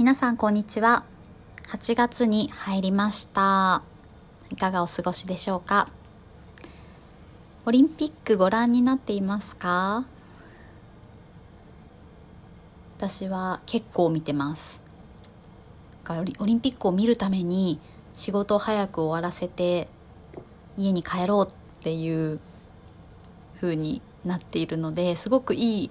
皆さんこんにちは。8月に入りました。いかがお過ごしでしょうか？オリンピックご覧になっていますか？私は結構見てます。オリンピックを見るために仕事を早く終わらせて家に帰ろうっていう風になっているのですごくいい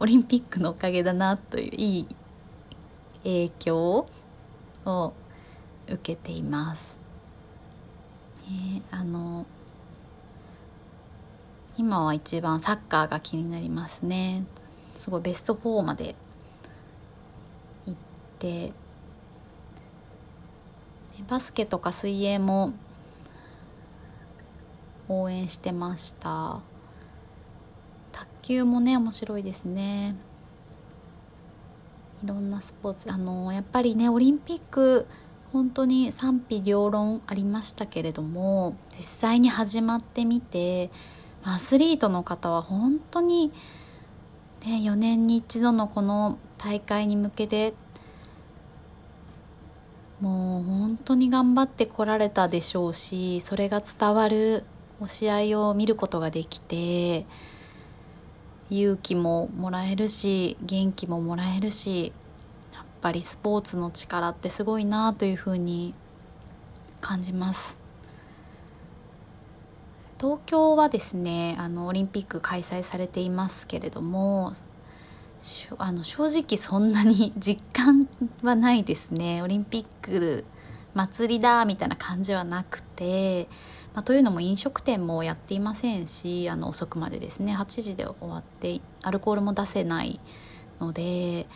オリンピックのおかげだなといういい影響を受けています。えー、あの今は一番サッカーが気になりますね。すごいベスト4まで行ってバスケとか水泳も応援してました卓球もね面白いですねいろんなスポーツあのやっぱりねオリンピック本当に賛否両論ありましたけれども実際に始まってみてアスリートの方は本当に、ね、4年に一度のこの大会に向けてもう本当に頑張ってこられたでしょうしそれが伝わるお試合を見ることができて勇気ももらえるし元気ももらえるしやっぱりスポーツの力ってすごいなというふうに感じます。東京はですねあのオリンピック開催されていますけれどもあの正直そんなに実感はないですね。オリンピック祭りだみたいな感じはなくて、まあ、というのも飲食店もやっていませんしあの遅くまでですね8時で終わってアルコールも出せないので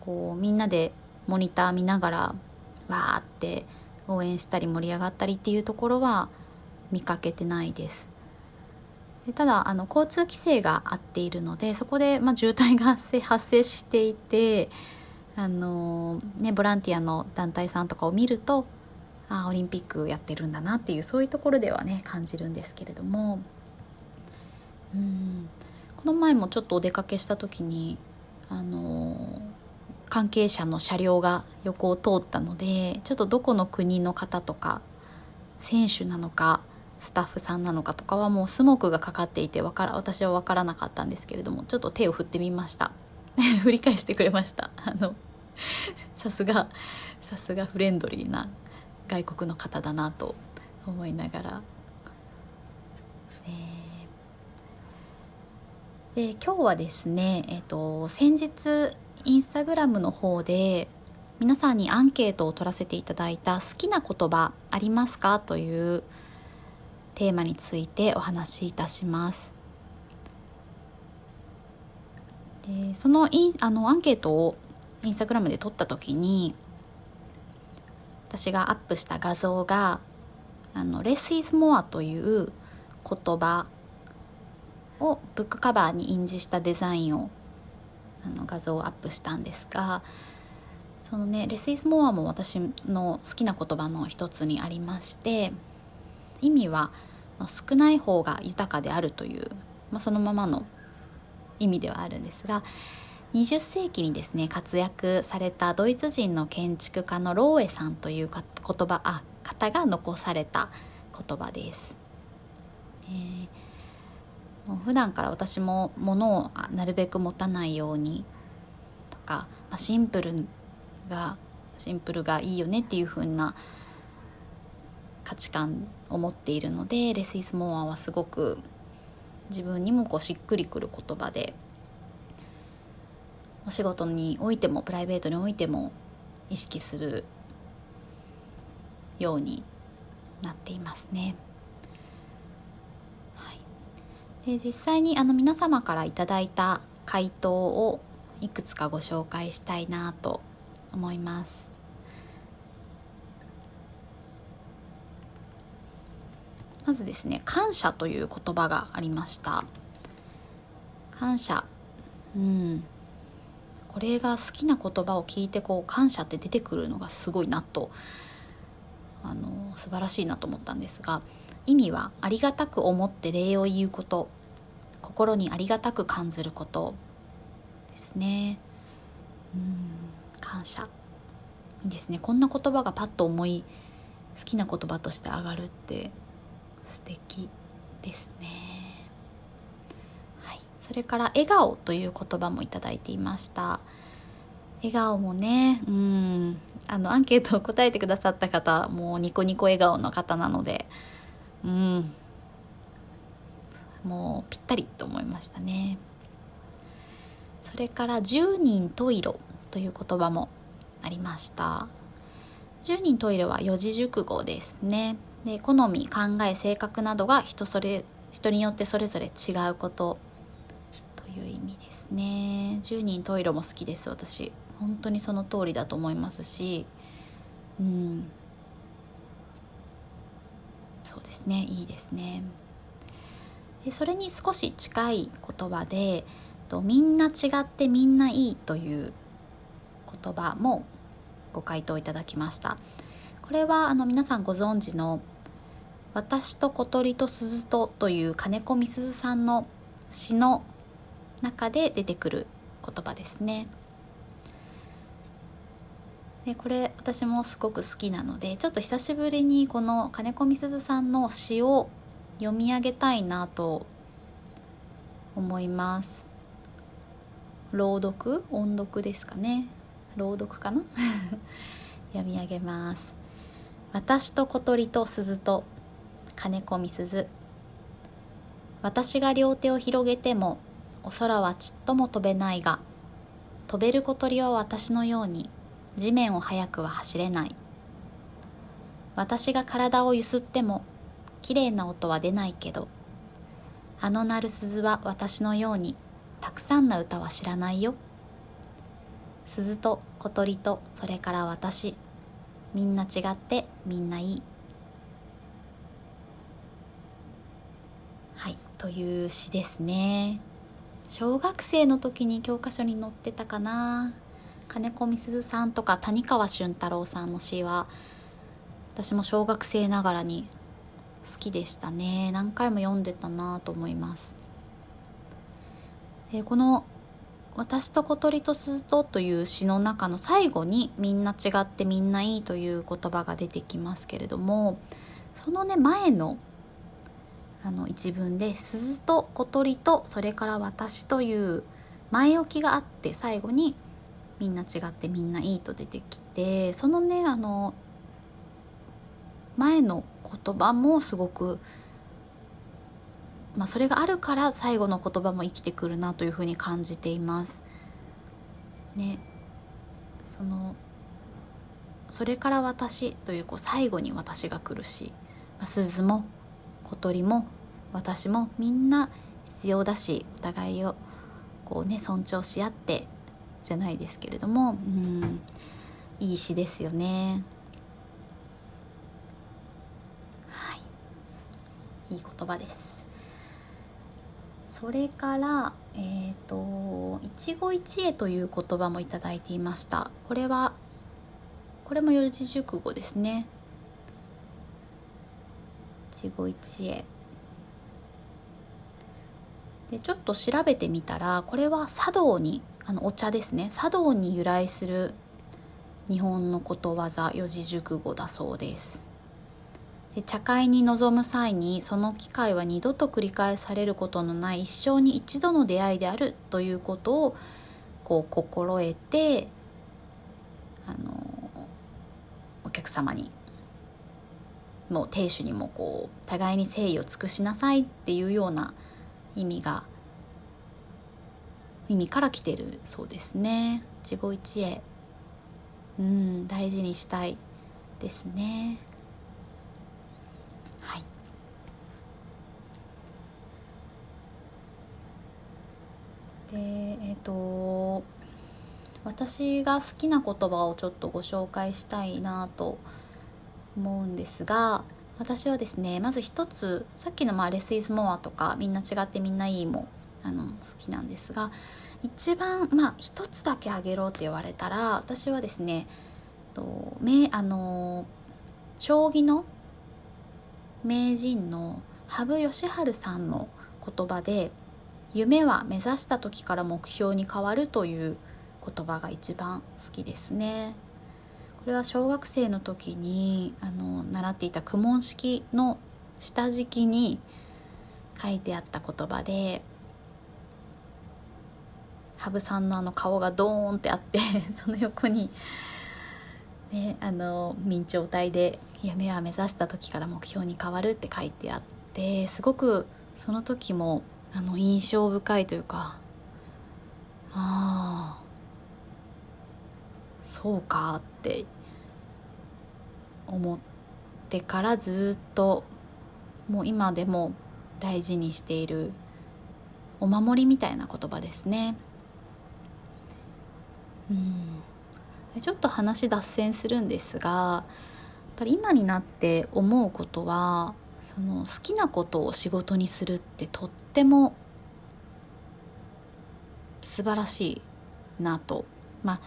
こうみんなでモニター見ながらわーって応援したり盛り上がったりっていうところは見かけてないです。でただあの交通規制があっているのでそこで、まあ、渋滞が発生発生していてあの、ね、ボランティアの団体さんとかを見るとあオリンピックやってるんだなっていうそういうところではね感じるんですけれども。うん。この前もちょっとお出かけした時にあの関係者の車両が横を通ったのでちょっとどこの国の方とか選手なのかスタッフさんなのかとかはもうスモークがかかっていてから私は分からなかったんですけれどもちょっと手を振ってみました。振り返してくれました。あのさすがさすがフレンドリーな外国の方だなと思いながら、えー、で今日はですね、えーと、先日インスタグラムの方で皆さんにアンケートを取らせていただいた好きな言葉ありますかというテーマについてお話しいたします。でそのインあのアンケートをインスタグラムで撮った時に私がアップした画像が「あの Less is more」という言葉をブックカバーに印字したデザインをあの画像をアップしたんですがそのね「Less is more」も私の好きな言葉の一つにありまして意味は少ない方が豊かであるという、まあ、そのままの意味ではあるんですが20世紀にですね活躍されたドイツ人の建築家のローエさんという言葉あ方が残された言葉です。えー、もう普段から私も物をなるべく持たないようにとか、まあ、シンプルがシンプルがいいよねっていう風な価値観を持っているのでレスイスモアはすごく自分にもこうしっくりくる言葉でお仕事においてもプライベートにおいても意識するようになっていますね。はい、で実際にあの皆様からいただいた回答をいくつかご紹介したいなと思います。まずですね感謝という言葉がありました感謝うんこれが好きな言葉を聞いてこう感謝って出てくるのがすごいなとあの素晴らしいなと思ったんですが意味はありがたく思って礼を言うこと心にありがたく感じることですね。うん感謝。いいですね。こんな言葉がパッと思い好きな言葉として上がるって素敵ですね。それから笑顔という言葉もいただいていました。笑顔もねうん。あのアンケートを答えてくださった方もうニコニコ笑顔の方なのでうん。もうぴったりと思いましたね。それから「十人十色」という言葉もありました。十人十色は四字熟語ですね。で好み考え性格などが人それ人によってそれぞれ違うこと。という意味ですね。十人十色も好きです私。本当にその通りだと思いますし。うん。そうですね。いいですね。でそれに少し近い言葉でと「みんな違ってみんないい」という言葉もご回答いただきました。これはあの皆さんご存知の「私と小鳥と鈴と」という金子みすずさんの詩の中で出てくる言葉ですね。でこれ私もすごく好きなのでちょっと久しぶりにこの金子みすずさんの詩を読み上げたいなと思います。朗読？音読ですかね。朗読かな？読み上げます。私と小鳥と鈴と金子みすず。私が両手を広げてもお空はちっとも飛べないが飛べる小鳥は私のように地面を速くは走れない。私が体をゆすってもきれいな音は出ないけどあの鳴る鈴は私のようにたくさんな歌は知らないよ。鈴と小鳥とそれから私みんな違ってみんないい。はいという詩ですね。小学生の時に教科書に載ってたかな。金子みすずさんとか谷川俊太郎さんの詩は私も小学生ながらに好きでしたね。何回も読んでたなと思います。でこの「私と小鳥と鈴と」という詩の中の最後に「みんな違ってみんないい」という言葉が出てきますけれどもそのね前のあの一文で「鈴と小鳥とそれから私」という前置きがあって最後に「みんな違ってみんないいと出てきてそのねあの前の言葉もすごく、まあ、それがあるから最後の言葉も生きてくるなというふうに感じています。ね、そのそれから私というこう最後に私が来るし、まあ、鈴も小鳥も私もみんな必要だしお互いをこうね尊重し合ってじゃないですけれどもうんいい詩ですよね。い。い言葉です。それからえっ、ー、と一期一会という言葉もいただいていました。これはこれも四字熟語ですね。一期一会でちょっと調べてみたらこれは茶道にあのお茶ですね。茶道に由来する日本のことわざ四字熟語だそうです。で茶会に臨む際にその機会は二度と繰り返されることのない一生に一度の出会いであるということをこう心得てあのお客様にもう亭主にもこう互いに誠意を尽くしなさいっていうような意味が意味から来てるそうですね。一期一会。うん大事にしたいですね。はい。でえっ、ー、と私が好きな言葉をちょっとご紹介したいなと思います思うんですが私はですねまず一つさっきのまあ「レス・イズ・モア」とか「みんな違ってみんないい」もあの好きなんですが一番まあ一つだけあげろって言われたら私はですねとめあの将棋の名人の羽生善治さんの言葉で「夢は目指した時から目標に変わる」という言葉が一番好きですね。これは小学生の時にあの習っていた苦問式の下敷きに書いてあった言葉で羽生さんのあの顔がドーンってあって その横に、ね、あの明朝体で夢は目指した時から目標に変わるって書いてあってすごくその時もあの印象深いというかああそうかって思ってからずっともう今でも大事にしているお守りみたいな言葉ですね。うんちょっと話脱線するんですがやっぱり今になって思うことはその好きなことを仕事にするってとっても素晴らしいなとまあ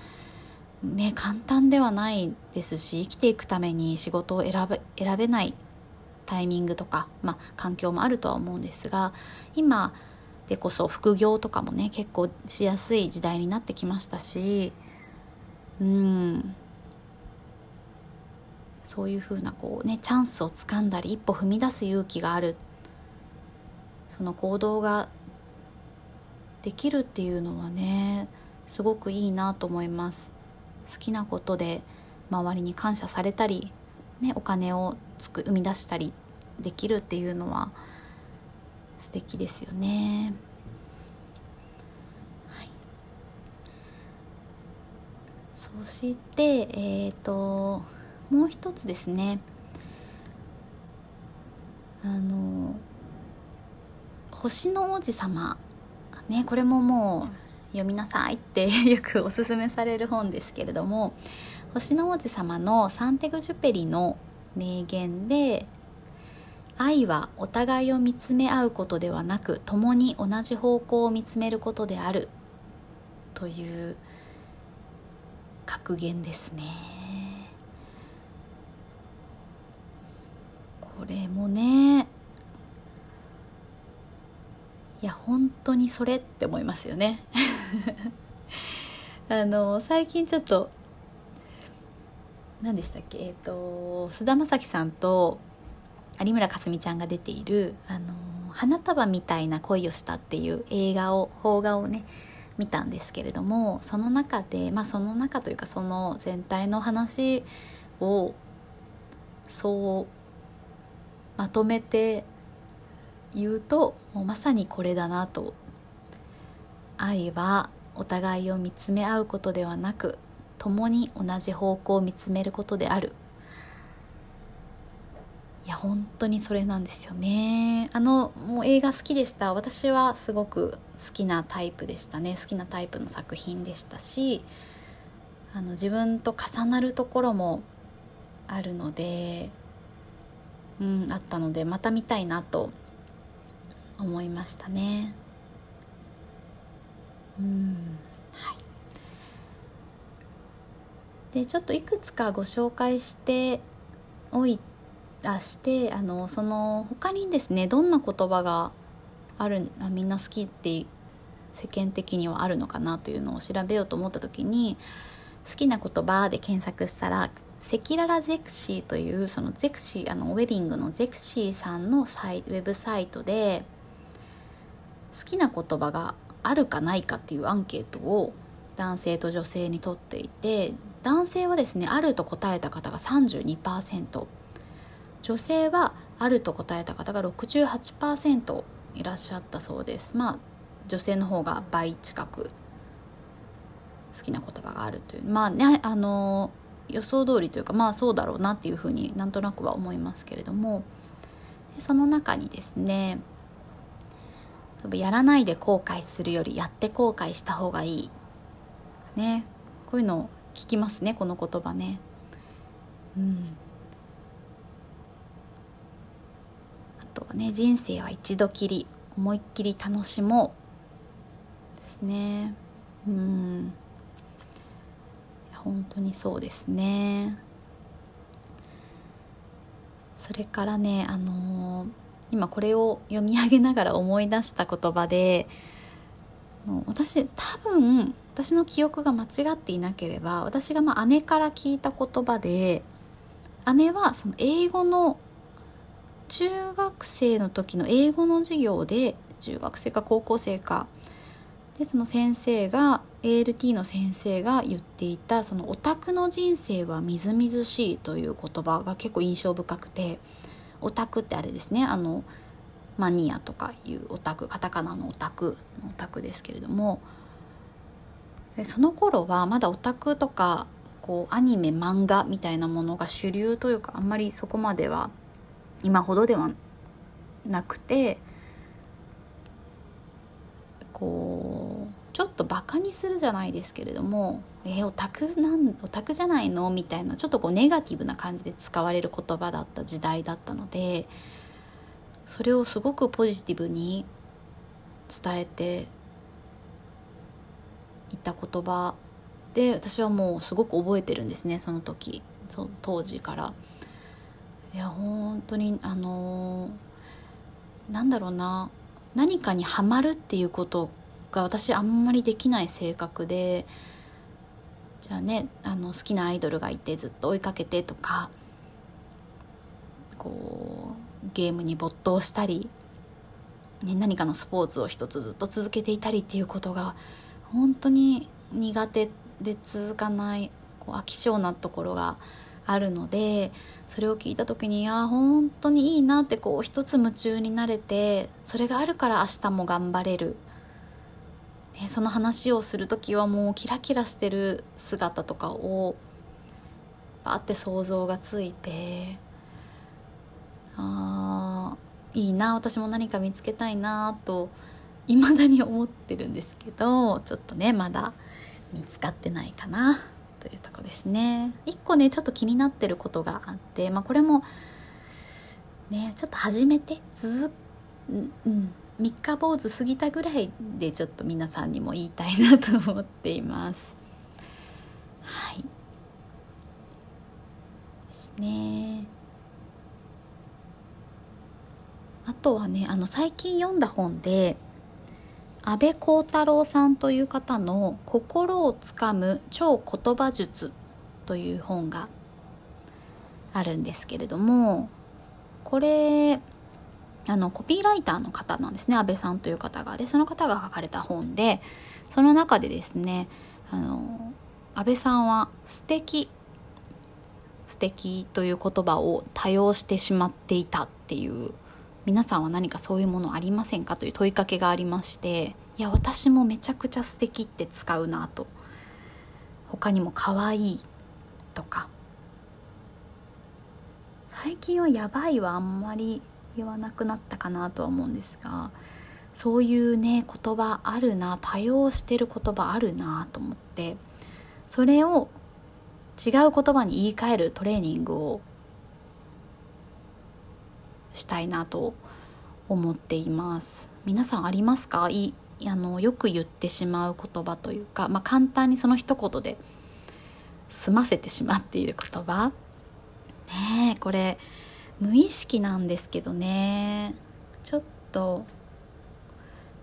ね簡単ではないですし生きていくために仕事を選べ選べないタイミングとか、まあ、環境もあるとは思うんですが今でこそ副業とかもね結構しやすい時代になってきましたしうん。そういうふうなこうねチャンスをつかんだり一歩踏み出す勇気がある。その行動ができるっていうのはねすごくいいなと思います。好きなことで周りに感謝されたり、ね、お金をつく生み出したりできるっていうのは素敵ですよね。はい、そしてえっ、ー、ともう一つですね。あの星の王子様。ねこれももう読みなさいってよくおすすめされる本ですけれども星の王子様のサンテグジュペリの名言で愛はお互いを見つめ合うことではなく共に同じ方向を見つめることである。という格言ですね。これもねいや本当にそれって思いますよね。あの最近ちょっと何でしたっけ？えっ、ー、と菅田将暉さんと有村架純ちゃんが出ている「あの花束みたいな恋をした」っていう映画を邦画をね見たんですけれどもその中でまあその中というかその全体の話をそうまとめて言うともうまさにこれだなと。愛はお互いを見つめ合うことではなく共に同じ方向を見つめることである。いや本当にそれなんですよね。あのもう映画好きでした。私はすごく好きなタイプでしたね。好きなタイプの作品でしたしあの自分と重なるところもあるのでうんあったのでまた見たいなと思いましたね。うん。はい。でちょっといくつかご紹介しておいあしてあのその他にですねどんな言葉があるあみんな好きって世間的にはあるのかなというのを調べようと思った時に好きな言葉で検索したら赤裸々ゼクシーというそのゼクシーあのウェディングのゼクシーさんのサイウェブサイトで好きな言葉があるかないかっていうアンケートを男性と女性にとっていて男性はですねあると答えた方が32%女性はあると答えた方が68%いらっしゃったそうです。まあ女性の方が倍近く好きな言葉があるという。まあねあの予想通りというかまあそうだろうなっていうふうになんとなくは思いますけれども。その中にですねやらないで後悔するよりやって後悔した方がいい。ね。こういうのを聞きますねこの言葉ね。うん。あとはね人生は一度きり思いっきり楽しもうですね。うん。本当にそうですね。それからねあのー今これを読み上げながら思い出した言葉で私多分私の記憶が間違っていなければ私がまあ姉から聞いた言葉で姉はその英語の中学生の時の英語の授業で中学生か高校生かでその先生が ALT の先生が言っていたそのオタクの人生はみずみずしいという言葉が結構印象深くてオタクってあれですね。あのマニアとかいうオタクカタカナのオタクのオタクですけれども。でその頃はまだオタクとかこうアニメ漫画みたいなものが主流というかあんまりそこまでは今ほどではなくてこうちょっとバカにするじゃないですけれども「えー、オタクなんオタクじゃないの?」みたいなちょっとこうネガティブな感じで使われる言葉だった時代だったのでそれをすごくポジティブに伝えていった言葉で私はもうすごく覚えてるんですねその時そ当時から。いや本当にあのー、なんだろうな何かにはまるっていうことが私あんまりできない性格でじゃあねあの好きなアイドルがいてずっと追いかけてとかこうゲームに没頭したり、ね、何かのスポーツを一つずっと続けていたりっていうことが本当に苦手で続かないこう飽き性なところがあるのでそれを聞いた時にあ本当にいいなってこう一つ夢中になれてそれがあるから明日も頑張れる、ね、その話をする時はもうキラキラしてる姿とかをバーって想像がついてあいいな私も何か見つけたいなと未だに思ってるんですけどちょっとねまだ見つかってないかな。というとこですね一個ねちょっと気になってることがあって、まあ、これもねちょっと始めて続うん三日坊主過ぎたぐらいでちょっと皆さんにも言いたいなと思っています。はい。ですね。あとはねあの最近読んだ本で安倍幸太郎さんという方の「心をつかむ超言葉術」という本があるんですけれどもこれあのコピーライターの方なんですね。安倍さんという方が。でその方が書かれた本でその中でですねあの安倍さんは素敵素敵という言葉を多用してしまっていたっていう皆さんは何かそういうものありませんかという問いかけがありましていや私もめちゃくちゃ素敵って使うなと。他にも可愛いとか。最近はやばいはあんまり言わなくなったかなとは思うんですがそういうね言葉あるな多用してる言葉あるなと思ってそれを違う言葉に言い換えるトレーニングをしたいなと思っています。皆さんありますか？いあのよく言ってしまう言葉というか、まあ、簡単にその一言で済ませてしまっている言葉。ねえこれ無意識なんですけどねちょっと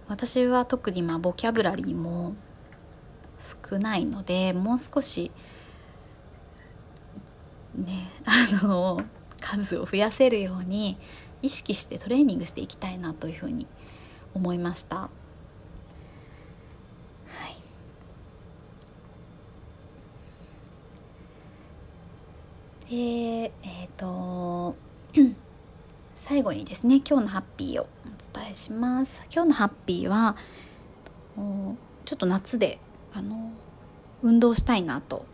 私は特にまあボキャブラリーも少ないのでもう少しねあの数を増やせるように意識してトレーニングしていきたいなというふうに思いました。はい、でえっ、ー、と最後にですね今日のハッピーをお伝えします。今日のハッピーはちょっと夏であの運動したいなと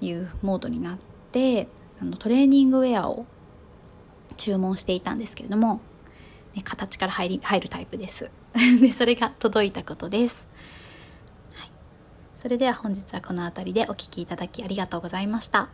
いうモードになってあのトレーニングウェアを注文していたんですけれども、ね、形から入り入るタイプです。でそれが届いたことです、はい、それでは本日はこの辺りでお聴きいただきありがとうございました。